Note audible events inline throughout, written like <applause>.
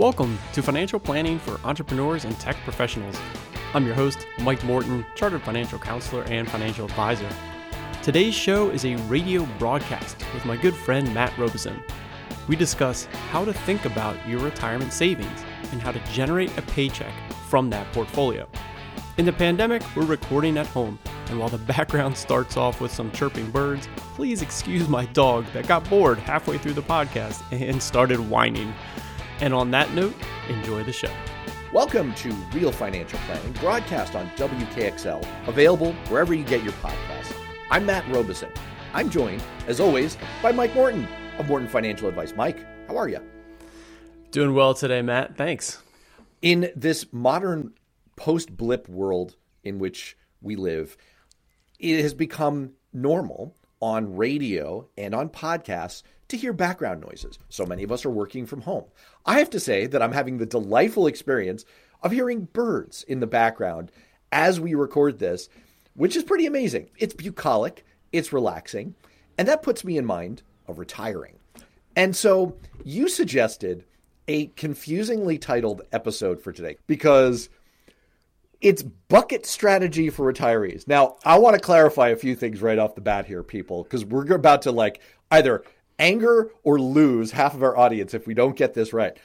Welcome to Financial Planning for Entrepreneurs and Tech Professionals. I'm your host, Mike Morton, Chartered Financial Counselor and Financial Advisor. Today's show is a radio broadcast with my good friend Matt Robison. We discuss how to think about your retirement savings and how to generate a paycheck from that portfolio. In the pandemic, we're recording at home, and while the <laughs> background starts off with some chirping birds, please excuse my dog that got bored halfway through the podcast and started whining. And on that note, enjoy the show. Welcome to Real Financial Planning, broadcast on WKXL, available wherever you get your podcasts. I'm Matt Robison. I'm joined, as always, by Mike Morton of Morton Financial Advice. Mike, how are you? Doing well today, Matt. Thanks. In this modern post blip world in which we live, it has become normal on radio and on podcasts to hear background noises. So many of us are working from home. I have to say that I'm having the delightful experience of hearing birds in the background as we record this, which is pretty amazing. It's bucolic, it's relaxing, and that puts me in mind of retiring. And so you suggested a confusingly titled episode for today because it's bucket strategy for retirees. Now, I want to clarify a few things right off the bat here, people, because we're about to like either anger or lose half of our audience if we don't get this right.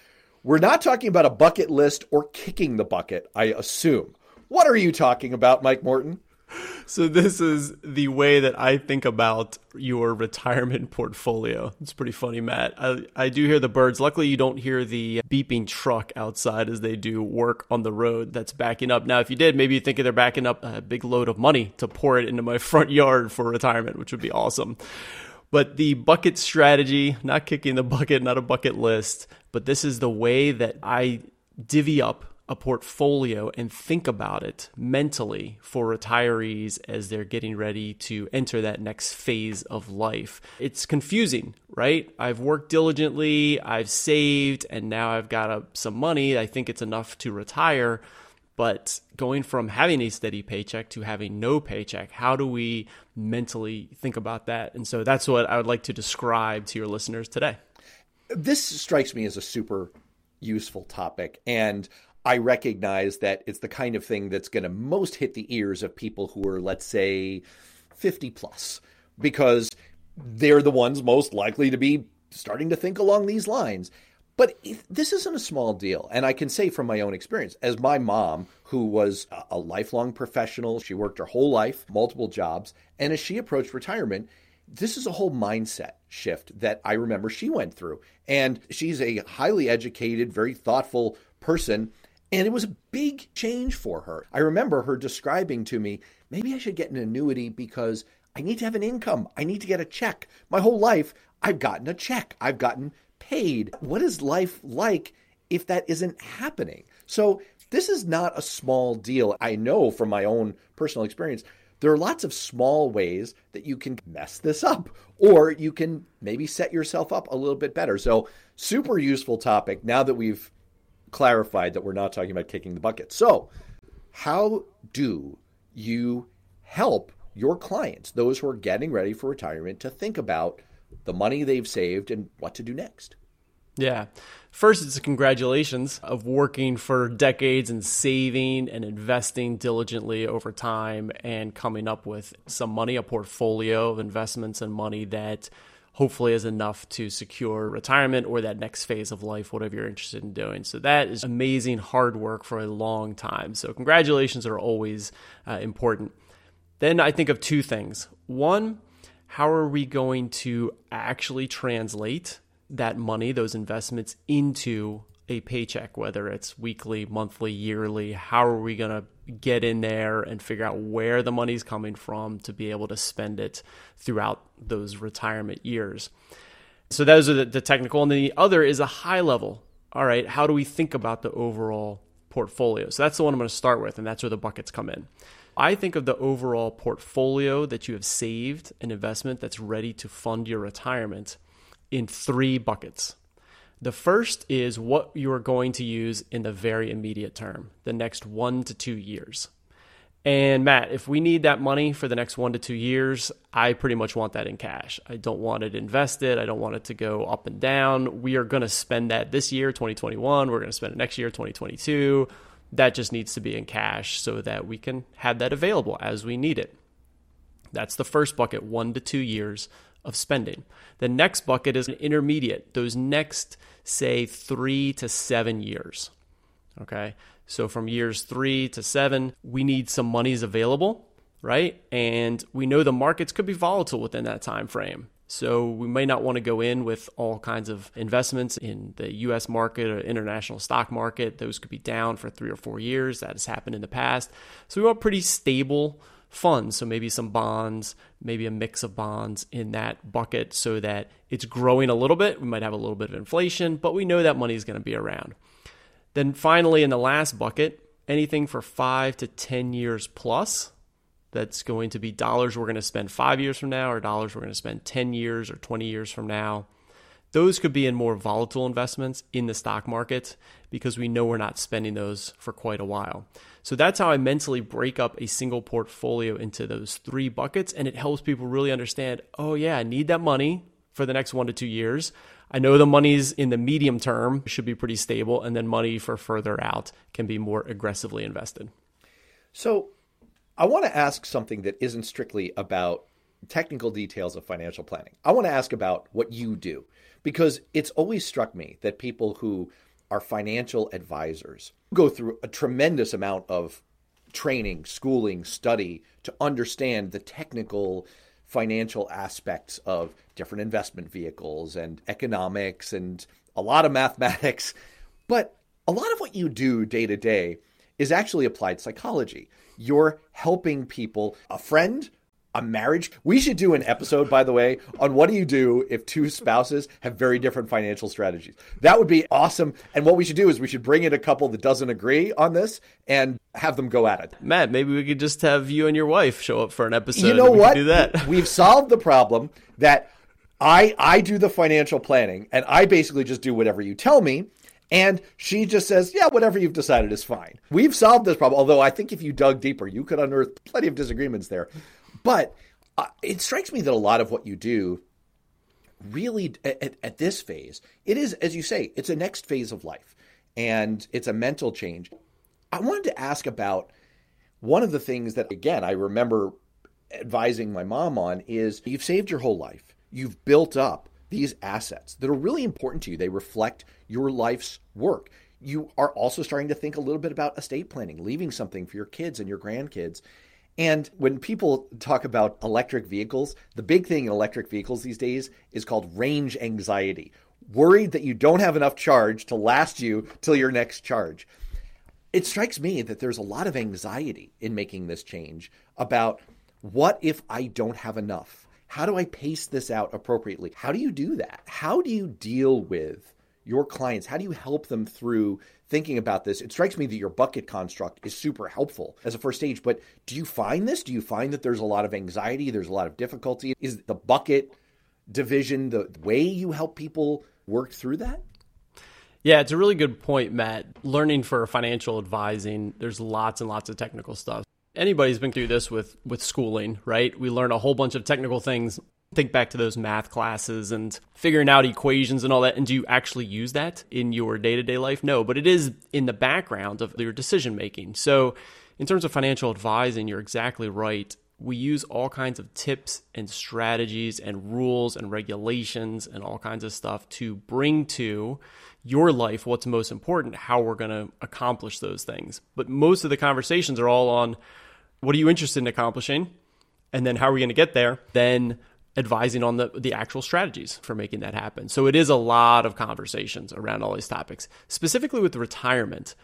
We're not talking about a bucket list or kicking the bucket, I assume. What are you talking about, Mike Morton? <laughs> So this is the way that I think about your retirement <laughs> portfolio. It's pretty funny, Matt. I, I do hear the birds. Luckily, you don't hear the beeping truck outside as they do work on the road that's backing up. Now, if you did, maybe you think they're backing up a big load of money to pour it into my <laughs> front yard for retirement, which would be awesome. But the bucket strategy, not kicking the bucket, not a bucket list, but this is the way that I divvy up a portfolio and think about it mentally for retirees as they're getting ready to enter that next phase of life. It's confusing, right? I've worked diligently, I've saved, and now I've got a, some money. I think it's enough to retire. But going from having a steady paycheck to having no paycheck, how do we mentally think about that? And so that's what I would like to describe to your listeners today. This strikes me as a super useful topic. And I recognize that it's the kind of thing that's going to most hit the ears of people who are, let's say, 50 plus, because they're the ones most likely to be starting to think along these lines. But this isn't a small deal. And I can say from my own experience, as my mom, who was a lifelong professional, she worked her whole life, multiple jobs, and as she approached retirement, this is a whole mindset shift that I remember she went through. And she's a highly educated, very thoughtful person. And it was a big change for her. I remember her describing to me, maybe I should get an annuity because I need to have an income. I need to get a check. My whole life, I've gotten a check. I've gotten paid. What is life like if that isn't happening? So, this is not a small deal. I know from my own personal experience, there are lots of small ways that you can mess this up, or you can maybe set yourself up a little bit better. So, super useful topic now that we've clarified that we're not talking about kicking the bucket. So, how do you help your clients, those who are getting ready for retirement, to think about the money they've saved and what to do next? Yeah. First, it's congratulations of working for decades and saving and investing diligently over time and coming up with some money, a portfolio of investments and money that hopefully is enough to secure retirement or that next phase of life, whatever you're interested in doing. So that is amazing hard work for a long time. So congratulations are always uh, important. Then I think of two things. One, how are we going to actually translate that money, those investments, into a paycheck, whether it's weekly, monthly, yearly? How are we going to get in there and figure out where the money's coming from to be able to spend it throughout those retirement years. So those are the, the technical. And then the other is a high level. All right, how do we think about the overall portfolio? So that's the one I'm going to start with, and that's where the buckets come in. I think of the overall portfolio that you have saved an investment that's ready to fund your retirement in three buckets. The first is what you are going to use in the very immediate term, the next one to two years. And Matt, if we need that money for the next one to two years, I pretty much want that in cash. I don't want it invested. I don't want it to go up and down. We are going to spend that this year, 2021. We're going to spend it next year, 2022. That just needs to be in cash so that we can have that available as we need it. That's the first bucket, one to two years of spending. The next bucket is an intermediate, those next, say, three to seven years. Okay. So from years three to seven, we need some monies available, right? And we know the markets could be volatile within that time frame. So we may not want to go in with all kinds of investments in the US market or international stock market. Those could be down for three or four years. That has happened in the past. So we want pretty stable funds. So maybe some bonds, maybe a mix of bonds in that bucket so that it's growing a little bit. We might have a little bit of inflation, but we know that money is going to be around. Then finally, in the last bucket, anything for five to 10 years plus. That's going to be dollars we're going to spend five years from now, or dollars we're going to spend 10 years or 20 years from now. Those could be in more volatile investments in the stock market because we know we're not spending those for quite a while. So that's how I mentally break up a single portfolio into those three buckets. And it helps people really understand oh, yeah, I need that money for the next one to two years. I know the money's in the medium term should be pretty stable, and then money for further out can be more aggressively invested. So, I want to ask something that isn't strictly about technical details of financial planning. I want to ask about what you do because it's always struck me that people who are financial advisors go through a tremendous amount of training, schooling, study to understand the technical financial aspects of different investment vehicles and economics and a lot of <laughs> mathematics. But a lot of what you do day to day is actually applied psychology. You're helping people, a friend, a marriage. We should do an episode, by the way, on what do you do if two spouses have very different financial strategies. That would be awesome. And what we should do is we should bring in a couple that doesn't agree on this and have them go at it. Matt, maybe we could just have you and your wife show up for an episode. You know what? do that. We've solved the problem that I I do the financial planning and I basically just do whatever you tell me. And she just says, yeah, whatever you've decided is fine. We've solved this problem. Although I think if you dug deeper, you could unearth plenty of disagreements there. But uh, it strikes me that a lot of what you do really at, at this phase, it is, as you say, it's a next phase of life and it's a mental change. I wanted to ask about one of the things that, again, I remember advising my mom on is you've saved your whole life. You've built up these assets that are really important to you. They reflect your life's work. You are also starting to think a little bit about estate planning, leaving something for your kids and your grandkids. And when people talk about electric vehicles, the big thing in electric vehicles these days is called range anxiety. Worried that you don't have enough charge to last you till your next charge. It strikes me that there's a lot of anxiety in making this change about what if I don't have enough? How do I pace this out appropriately? How do you do that? How do you deal with your clients? How do you help them through thinking about this, it strikes me that your bucket construct is super helpful as a first stage. But do you find this? Do you find that there's a lot of anxiety? There's a lot of difficulty? Is the bucket division the way you help people work through that? Yeah, it's a really good point, Matt. Learning for financial advising, there's lots and lots of technical stuff. Anybody's been through this with with schooling, right? We learn a whole bunch of technical things think back to those math classes and figuring out equations and all that. And do you actually use that in your day to day life? No, but it is in the background of your decision making. So, in terms of financial advising, you're exactly right. We use all kinds of tips and strategies and rules and regulations and all kinds of stuff to bring to your life what's most important, how we're going to accomplish those things. But most of the conversations are all on what are you interested in accomplishing? And then how are we going to get there? Then advising on the, the actual strategies for making that happen. So it is a lot of conversations around all these topics. Specifically with retirement,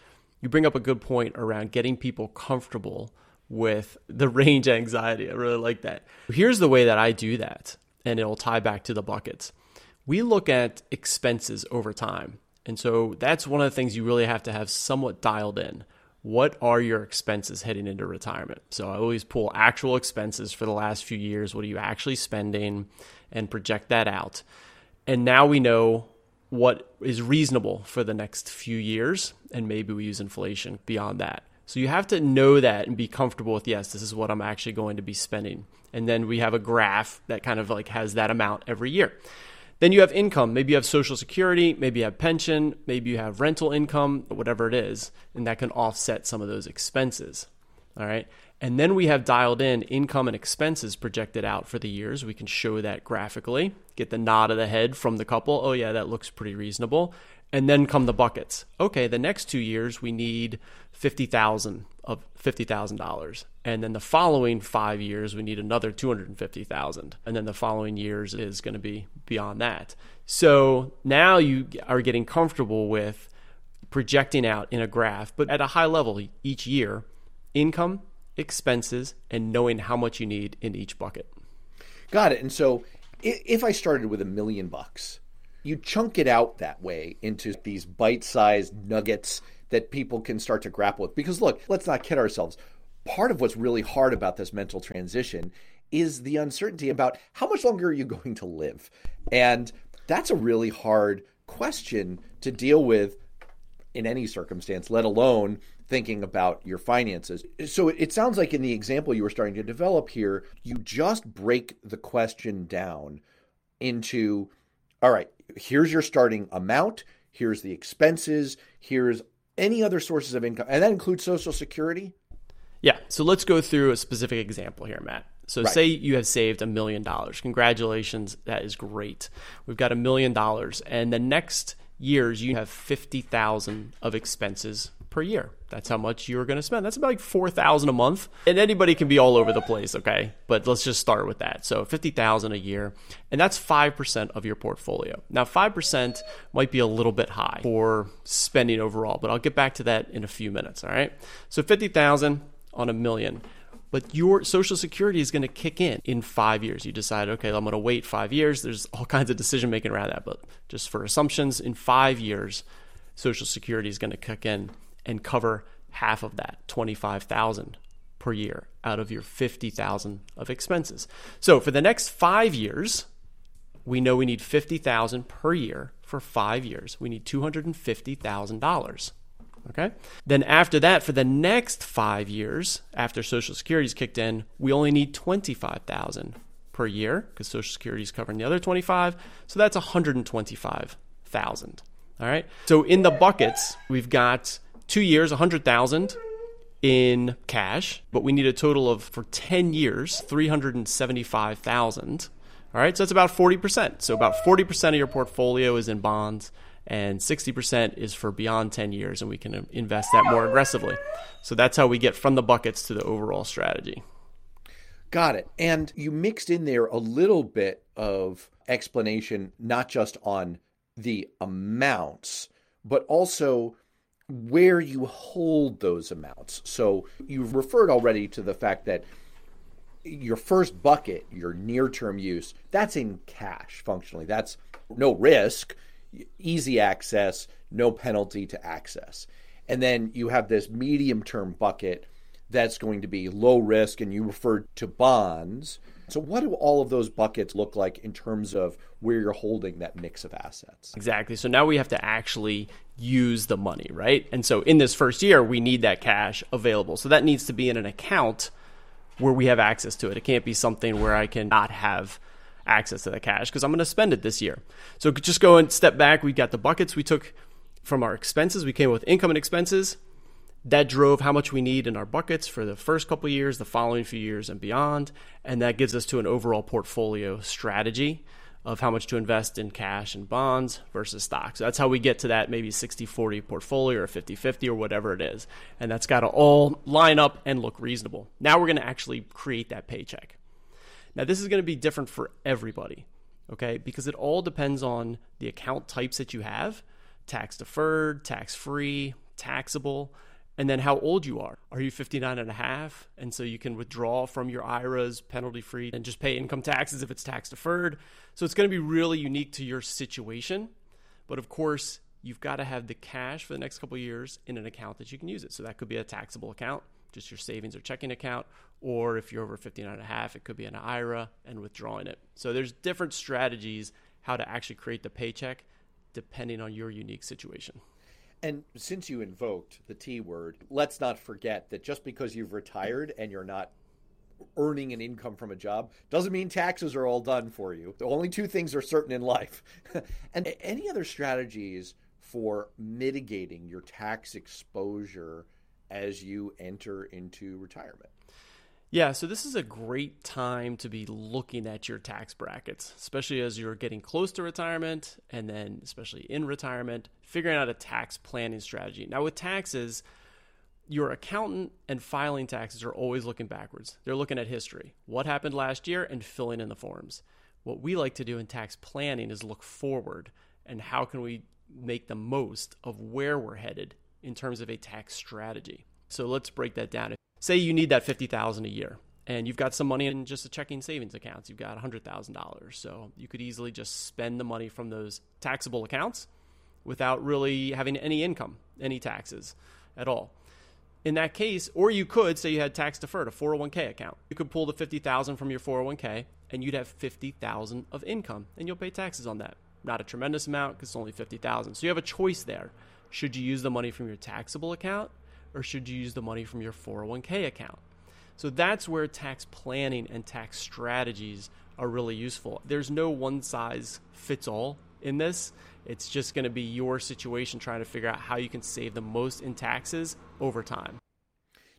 you bring up a good point around getting people comfortable with the <laughs> range anxiety. I really like that. Here's the way that I do that, and it'll tie back to the buckets. We look at expenses over time. And so that's one of the things you really have to have somewhat dialed in what are your expenses heading into retirement? So I always pull actual expenses for the last few years. What are you actually spending and project that out? And now we know what is reasonable for the next few years. And maybe we use inflation beyond that. So you have to know that and be comfortable with, yes, this is what I'm actually going to be spending. And then we have a graph that kind of like has that amount every year. Then you have income. Maybe you have social security, maybe you have pension, maybe you have rental income, whatever it is, and that can offset some of those expenses. All right. And then we have dialed in income and expenses projected out for the years. We can show that graphically, get the nod of the head from the couple. Oh, yeah, that looks pretty reasonable. And then come the buckets. Okay, the next two years we need fifty thousand of fifty thousand dollars, and then the following five years we need another two hundred and fifty thousand, and then the following years is going to be beyond that. So now you are getting comfortable with projecting out in a graph, but at a high level each year, income, expenses, and knowing how much you need in each bucket. Got it. And so if I started with a million bucks you chunk it out that way into these bite-sized nuggets that people can start to grapple with. Because look, let's not kid ourselves. Part of what's really hard about this mental transition is the uncertainty about how much longer are you going to live? And that's a really hard question to deal with in any circumstance, let alone thinking about your finances. So it sounds like in the example you were starting to develop here, you just break the question down into all right, here's your starting amount, here's the expenses, here's any other sources of income, and that includes Social Security. Yeah. So let's go through a specific example here, Matt. So right. say you have saved a million dollars. Congratulations. That is great. We've got a million dollars. And the next years you have 50,000 of expenses per year. That's how much you're going to spend. That's about like 4,000 a month. And anybody can be all over the place, okay? But let's just start with that. So 50,000 a year, and that's 5% of your portfolio. Now 5% might be a little bit high for spending overall, but I'll get back to that in a few minutes, all right? So 50,000 on a million but your social security is going to kick in in five years. You decide, okay, I'm going to wait five years. There's all kinds of decision making around that, but just for assumptions, in five years, social security is going to kick in and cover half of that, 25,000 per year out of your 50,000 of expenses. So for the next 5 years, we know we need 50,000 per year for 5 years. We need $250,000. Okay? Then after that for the next 5 years, after social security's kicked in, we only need 25,000 per year because social security is covering the other 25. So that's 125,000. All right? So in the buckets, we've got two years, 100,000 in cash, but we need a total of for 10 years, 375,000. All right, so that's about 40%. So about 40% of your portfolio is in bonds and 60% is for beyond 10 years and we can um, invest that more aggressively. So that's how we get from the buckets to the overall strategy. Got it. And you mixed in there a little bit of explanation not just on the amounts, but also where you hold those amounts. So you've referred already to the fact that your first bucket, your near term use, that's in cash functionally. That's no risk, easy access, no penalty to access. And then you have this medium term bucket that's going to be low risk, and you referred to bonds. So, what do all of those buckets look like in terms of where you're holding that mix of assets? Exactly. So, now we have to actually use the money, right? And so, in this first year, we need that cash available. So, that needs to be in an account where we have access to it. It can't be something where I cannot have access to the cash because I'm going to spend it this year. So, just go and step back. We've got the buckets we took from our expenses, we came with income and expenses that drove how much we need in our buckets for the first couple years, the following few years, and beyond. And that gives us to an overall portfolio strategy of how much to invest in cash and bonds versus stocks. So that's how we get to that maybe 60 40 portfolio or 50 50 or whatever it is. And that's got to all line up and look reasonable. Now we're going to actually create that paycheck. Now, this is going to be different for everybody, okay? Because it all depends on the account types that you have tax deferred, tax free, taxable and then how old you are. Are you 59 and a half? And so you can withdraw from your IRAs penalty free and just pay income taxes if it's tax deferred. So it's going to be really unique to your situation. But of course, you've got to have the cash for the next couple years in an account that you can use it. So that could be a taxable account, just your savings or checking account, or if you're over 59 and a half, it could be an IRA and withdrawing it. So there's different strategies how to actually create the paycheck depending on your unique situation. And since you invoked the T word, let's not forget that just because you've retired and you're not earning an income from a job doesn't mean taxes are all done for you. The only two things are certain in life. <laughs> and any other strategies for mitigating your tax exposure as you enter into retirement? Yeah, so this is a great time to be looking at your tax brackets, especially as you're getting close to retirement and then especially in retirement, figuring out a tax planning strategy. Now, with taxes, your accountant and filing taxes are always looking backwards. They're looking at history, what happened last year, and filling in the forms. What we like to do in tax planning is look forward and how can we make the most of where we're headed in terms of a tax strategy. So let's break that down say you need that 50000 a year and you've got some money in just a checking savings accounts you've got $100000 so you could easily just spend the money from those taxable accounts without really having any income any taxes at all. In that case or you could say you had tax deferred a 401k account. You could pull the 50000 from your 401k and you'd have 50000 of income and you'll pay taxes on that. Not a tremendous amount because it's only 50000 so you have a choice there. Should you use the money from your taxable account or should you use the money from your 401k account? So that's where tax planning and tax strategies are really useful. There's no one size fits all in this. It's just going to be your situation trying to figure out how you can save the most in taxes over time.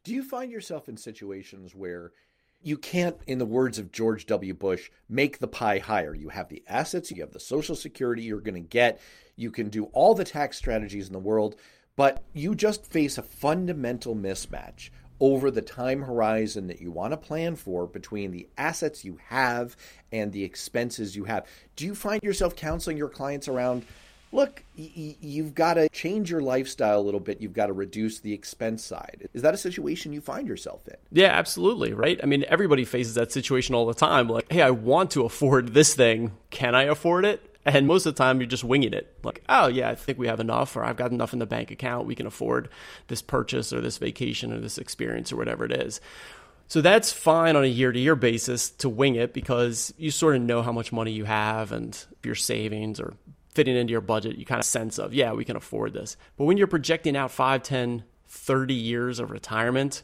Do you find yourself in situations where you can't, in the words of George W. Bush, make the pie higher? You have the assets, you have the Social Security you're going to get, you can do all the tax strategies in the world, but you just face a fundamental mismatch over the time horizon that you want to plan for between the assets you have and the expenses you have. Do you find yourself counseling your clients around? Look, y- you've got to change your lifestyle a little bit. You've got to reduce the expense side. Is that a situation you find yourself in? Yeah, absolutely. Right. I mean, everybody faces that situation all the time. Like, hey, I want to afford this thing. Can I afford it? And most of the time, you're just winging it. Like, oh, yeah, I think we have enough, or I've got enough in the bank account. We can afford this purchase or this vacation or this experience or whatever it is. So that's fine on a year to year basis to wing it because you sort of know how much money you have and your savings or fitting into your budget, you kind of sense of, yeah, we can afford this. But when you're projecting out 5, 10, 30 years of retirement,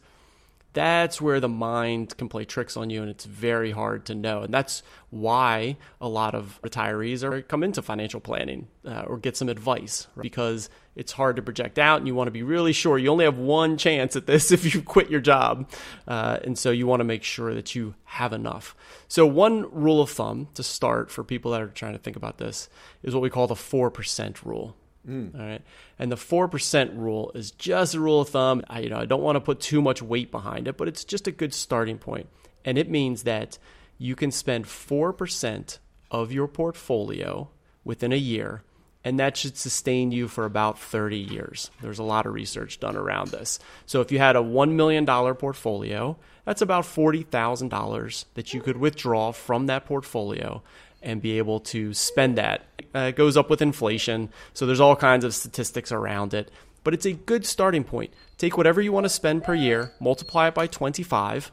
that's where the mind can play tricks on you and it's very hard to know. And that's why a lot of retirees are come into financial planning uh, or get some advice right? because it's hard to project out and you want to be really sure. You only have one chance at this <laughs> if you quit your job. Uh, and so you want to make sure that you have enough. So one rule of thumb to start for people that are trying to think about this is what we call the 4% rule Mm. All right. And the 4% rule is just a rule of thumb. I, you know, I don't want to put too much weight behind it, but it's just a good starting point. And it means that you can spend 4% of your portfolio within a year, and that should sustain you for about 30 years. There's a lot of research done around this. So if you had a $1 million portfolio, that's about $40,000 that you could withdraw from that portfolio and be able to spend that. Uh, it goes up with inflation, so there's all kinds of statistics around it. But it's a good starting point. Take whatever you want to spend per year, multiply it by 25,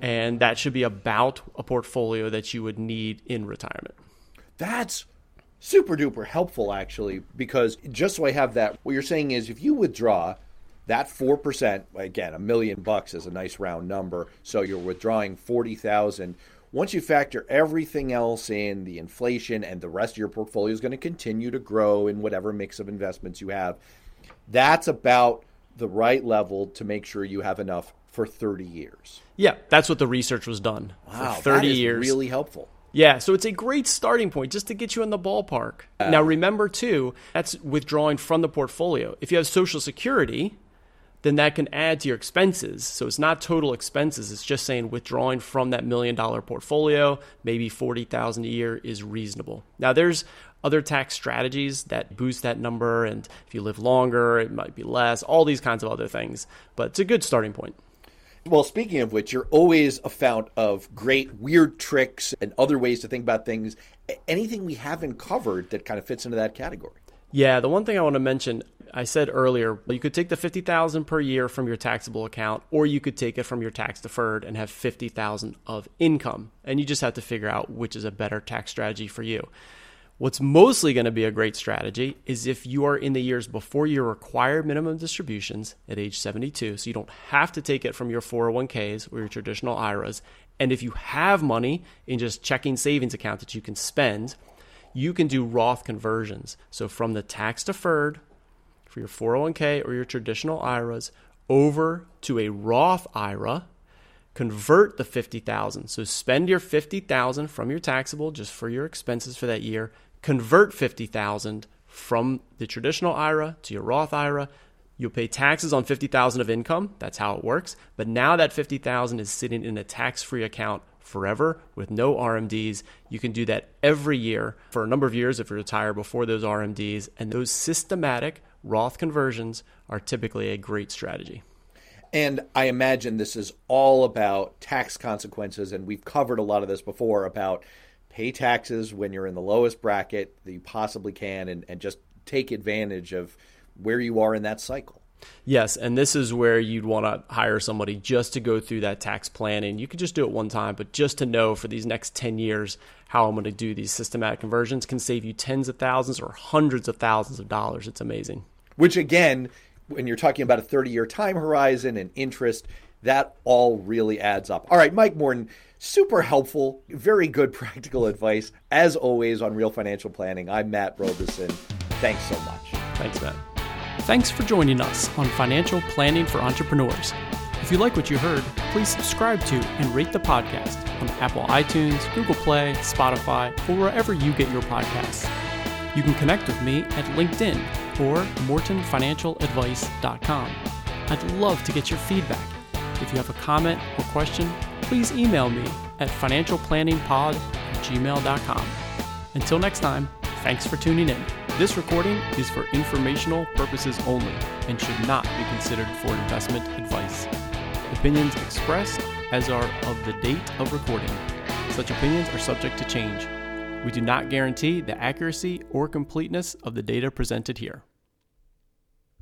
and that should be about a portfolio that you would need in retirement. That's super duper helpful, actually, because just so I have that, what you're saying is if you withdraw that 4%, again, a million bucks is a nice round number, so you're withdrawing 40,000 once you factor everything else in, the inflation and the rest of your portfolio is going to continue to grow in whatever mix of investments you have. That's about the right level to make sure you have enough for 30 years. Yeah, that's what the research was done wow, for 30 years. Really helpful. Yeah, so it's a great starting point just to get you in the ballpark. Uh, now remember too, that's withdrawing from the portfolio. If you have social security, then that can add to your expenses. So it's not total expenses. It's just saying withdrawing from that million dollar portfolio, maybe 40,000 a year is reasonable. Now there's other tax strategies that boost that number and if you live longer, it might be less, all these kinds of other things, but it's a good starting point. Well, speaking of which, you're always a fount of great weird tricks and other ways to think about things. Anything we haven't covered that kind of fits into that category? Yeah, the one thing I want to mention, I said earlier, you could take the 50,000 per year from your taxable account or you could take it from your tax deferred and have 50,000 of income. And you just have to figure out which is a better tax strategy for you. What's mostly going to be a great strategy is if you are in the years before your required minimum distributions at age 72, so you don't have to take it from your 401ks or your traditional IRAs. And if you have money in just checking savings account that you can spend, you can do Roth conversions. So from the tax deferred for your 401k or your traditional IRAs over to a Roth IRA, convert the 50,000. So spend your 50,000 from your taxable just for your expenses for that year convert 50,000 from the traditional IRA to your Roth IRA. You'll pay taxes on 50,000 of income. That's how it works. But now that 50,000 is sitting in a tax-free account forever with no RMDs. You can do that every year for a number of years if you retire before those RMDs. And those systematic Roth conversions are typically a great strategy. And I imagine this is all about tax consequences. And we've covered a lot of this before about pay taxes when you're in the lowest bracket that you possibly can and, and just take advantage of where you are in that cycle. Yes, and this is where you'd want to hire somebody just to go through that tax planning. You could just do it one time, but just to know for these next 10 years how I'm going to do these systematic conversions can save you tens of thousands or hundreds of thousands of dollars. It's amazing. Which, again, when you're talking about a 30 year time horizon and interest, that all really adds up. All right, Mike Morton, super helpful, very good <laughs> practical advice, as always, on real financial planning. I'm Matt Robison. Thanks so much. Thanks, Matt. Thanks for joining us on Financial Planning for Entrepreneurs. If you like what you heard, please subscribe to and rate the podcast on Apple iTunes, Google Play, Spotify, or wherever you get your podcasts. You can connect with me at LinkedIn or mortonfinancialadvice.com. I'd love to get your feedback. If you have a comment or question, please email me at financialplanningpod gmail.com. Until next time, thanks for tuning in. This recording is for informational purposes only and should not be considered for investment advice. Opinions expressed as are of the date of recording. Such opinions are subject to change. We do not guarantee the accuracy or completeness of the data presented here.